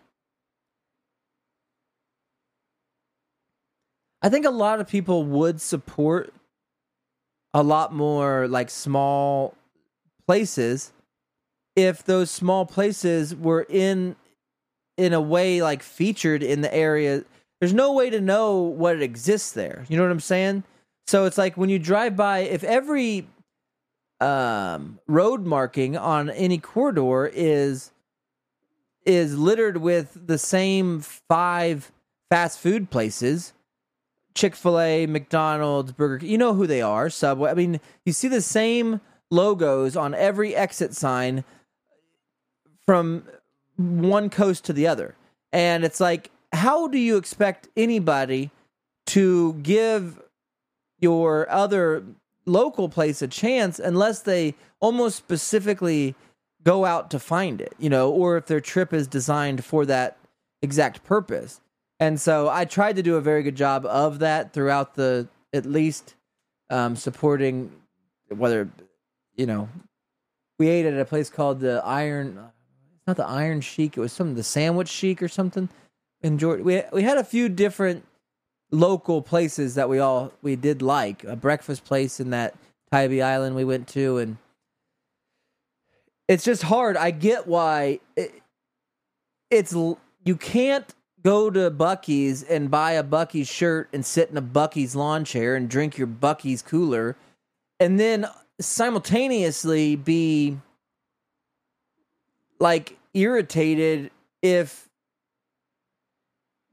i think a lot of people would support a lot more like small places if those small places were in in a way like featured in the area. There's no way to know what exists there. You know what i'm saying? So it's like when you drive by if every um, road marking on any corridor is is littered with the same five fast food places chick-fil-a mcdonald's burger you know who they are subway i mean you see the same logos on every exit sign from one coast to the other. And it's like, how do you expect anybody to give your other local place a chance unless they almost specifically go out to find it, you know, or if their trip is designed for that exact purpose. And so I tried to do a very good job of that throughout the at least um, supporting whether you know, we ate at a place called the Iron. It's not the Iron Sheik. It was some the Sandwich Sheik or something. Enjoyed. We we had a few different local places that we all we did like. A breakfast place in that Tybee Island we went to, and it's just hard. I get why it, it's you can't go to Buc-ee's and buy a Buc-ee's shirt and sit in a Buc-ee's lawn chair and drink your Buc-ee's cooler, and then simultaneously be like irritated if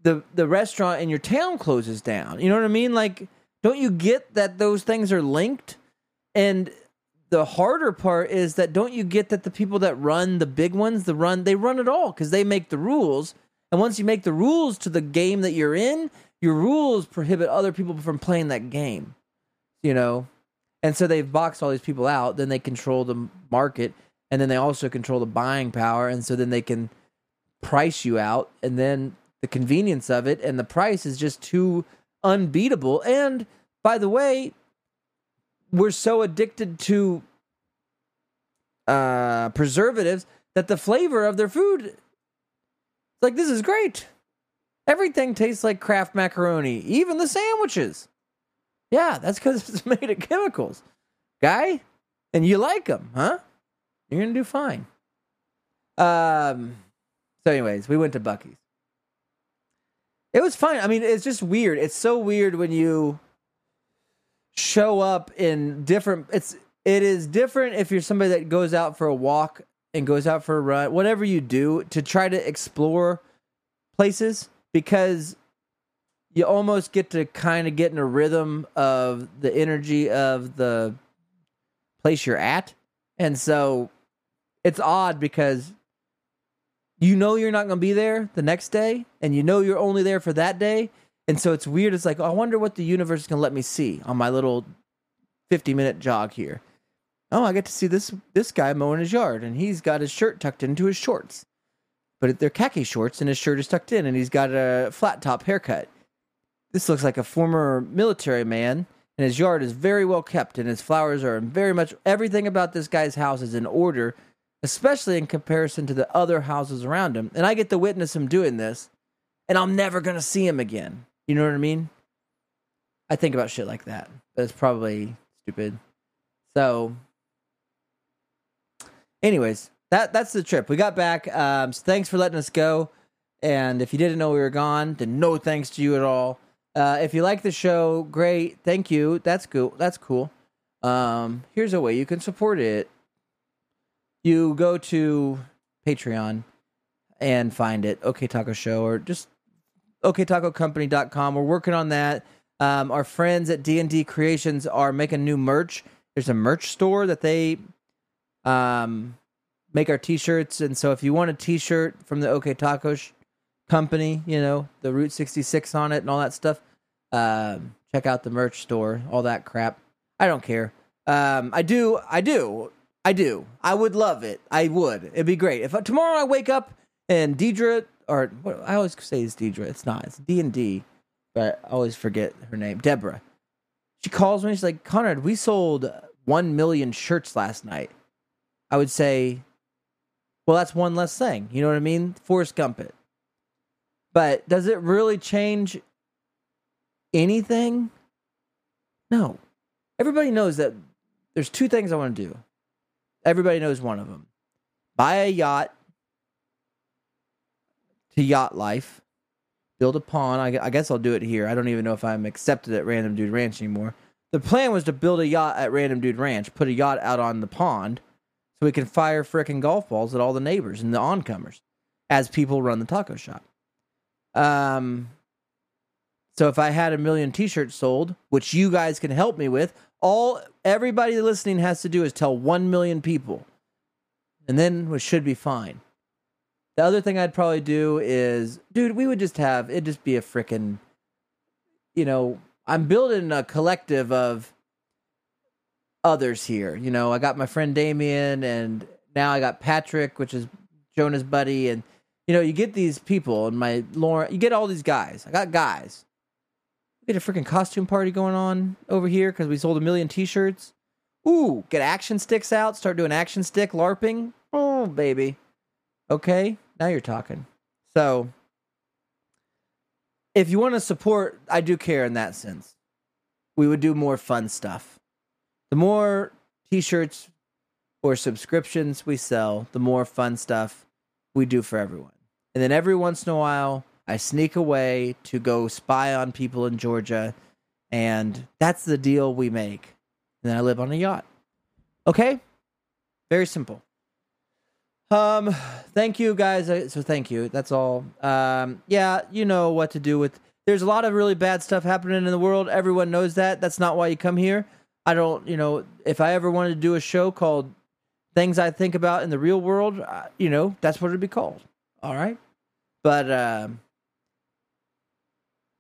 the the restaurant in your town closes down. You know what I mean? Like, don't you get that those things are linked? And the harder part is that don't you get that the people that run the big ones, the run they run it all because they make the rules. And once you make the rules to the game that you're in, your rules prohibit other people from playing that game. You know, and so they've boxed all these people out. Then they control the market, and then they also control the buying power. And so then they can price you out. And then the convenience of it and the price is just too unbeatable. And by the way, we're so addicted to uh, preservatives that the flavor of their food, like this is great. Everything tastes like Kraft macaroni, even the sandwiches. Yeah, that's because it's made of chemicals, guy. And you like them, huh? You're gonna do fine. Um. So, anyways, we went to Buc-ee's. It was fine. I mean, it's just weird. It's so weird when you show up in different. It's it is different if you're somebody that goes out for a walk and goes out for a run, whatever you do to try to explore places because you almost get to kind of get in a rhythm of the energy of the place you're at. And so it's odd because you know you're not going to be there the next day and you know you're only there for that day. And so it's weird. It's like, oh, I wonder what the universe is going to let me see on my little 50 minute jog here. Oh, I get to see this this guy mowing his yard and he's got his shirt tucked into his shorts. But they're khaki shorts and his shirt is tucked in and he's got a flat top haircut. This looks like a former military man, and his yard is very well kept, and his flowers are very much everything about this guy's house is in order, especially in comparison to the other houses around him. And I get to witness him doing this, and I'm never gonna see him again. You know what I mean? I think about shit like that, That's probably stupid. So, anyways, that that's the trip. We got back. Um, so thanks for letting us go. And if you didn't know we were gone, then no thanks to you at all. Uh, if you like the show, great. Thank you. That's cool. That's cool. Um, here's a way you can support it. You go to Patreon and find it, OK Taco Show, or just oktacocompany.com. We're working on that. Um, our friends at D&D Creations are making new merch. There's a merch store that they um, make our t-shirts. And so if you want a t-shirt from the OK Taco sh- company, you know, the Route 66 on it and all that stuff. Um, check out the merch store, all that crap. I don't care. Um, I do, I do, I do. I would love it. I would. It'd be great if tomorrow I wake up and Deidre, or what I always say is Deidre. It's not. It's D and D, but I always forget her name. Deborah. She calls me. She's like, Conrad, we sold one million shirts last night. I would say, well, that's one less thing. You know what I mean? Forrest Gump it. But does it really change anything? No. Everybody knows that there's two things I want to do. Everybody knows one of them. Buy a yacht to yacht life. Build a pond. I, guess I'll do it here. I don't even know if I'm accepted at Random Dude Ranch anymore. The plan was to build a yacht at Random Dude Ranch, put a yacht out on the pond so we can fire frickin' golf balls at all the neighbors and the oncomers as people run the taco shop. Um, so if I had a million T-shirts sold, which you guys can help me with, all everybody listening has to do is tell one million people, and then we should be fine. The other thing I'd probably do is, dude, we would just have it just be a freaking, you know, I'm building a collective of others here. You know, I got my friend Damien, and now I got Patrick, which is Jonah's buddy, and you know, you get these people and my Lauren, you get all these guys. I got guys. We get a freaking costume party going on over here because we sold a million T-shirts. Ooh, get action sticks out, start doing action stick LARPing. Oh, baby. Okay, now you're talking. So, if you want to support, I do care in that sense. We would do more fun stuff. The more t shirts or subscriptions we sell, the more fun stuff we do for everyone. And then every once in a while, I sneak away to go spy on people in Georgia. And that's the deal we make. And then I live on a yacht. Okay? Very simple. Um, thank you guys. So thank you. That's all. Um, yeah, you know what to do with. There's a lot of really bad stuff happening in the world. Everyone knows that. That's not why you come here. I don't. You know, if I ever wanted to do a show called "Things I Think About in the Real World," you know, that's what it'd be called. All right. But um,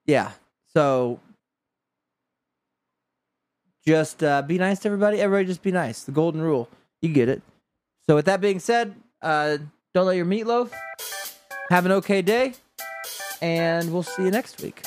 yeah. So just uh, be nice to everybody. Everybody just be nice. The golden rule. You get it. So with that being said, uh, don't let your meatloaf. Have an okay day, and we'll see you next week.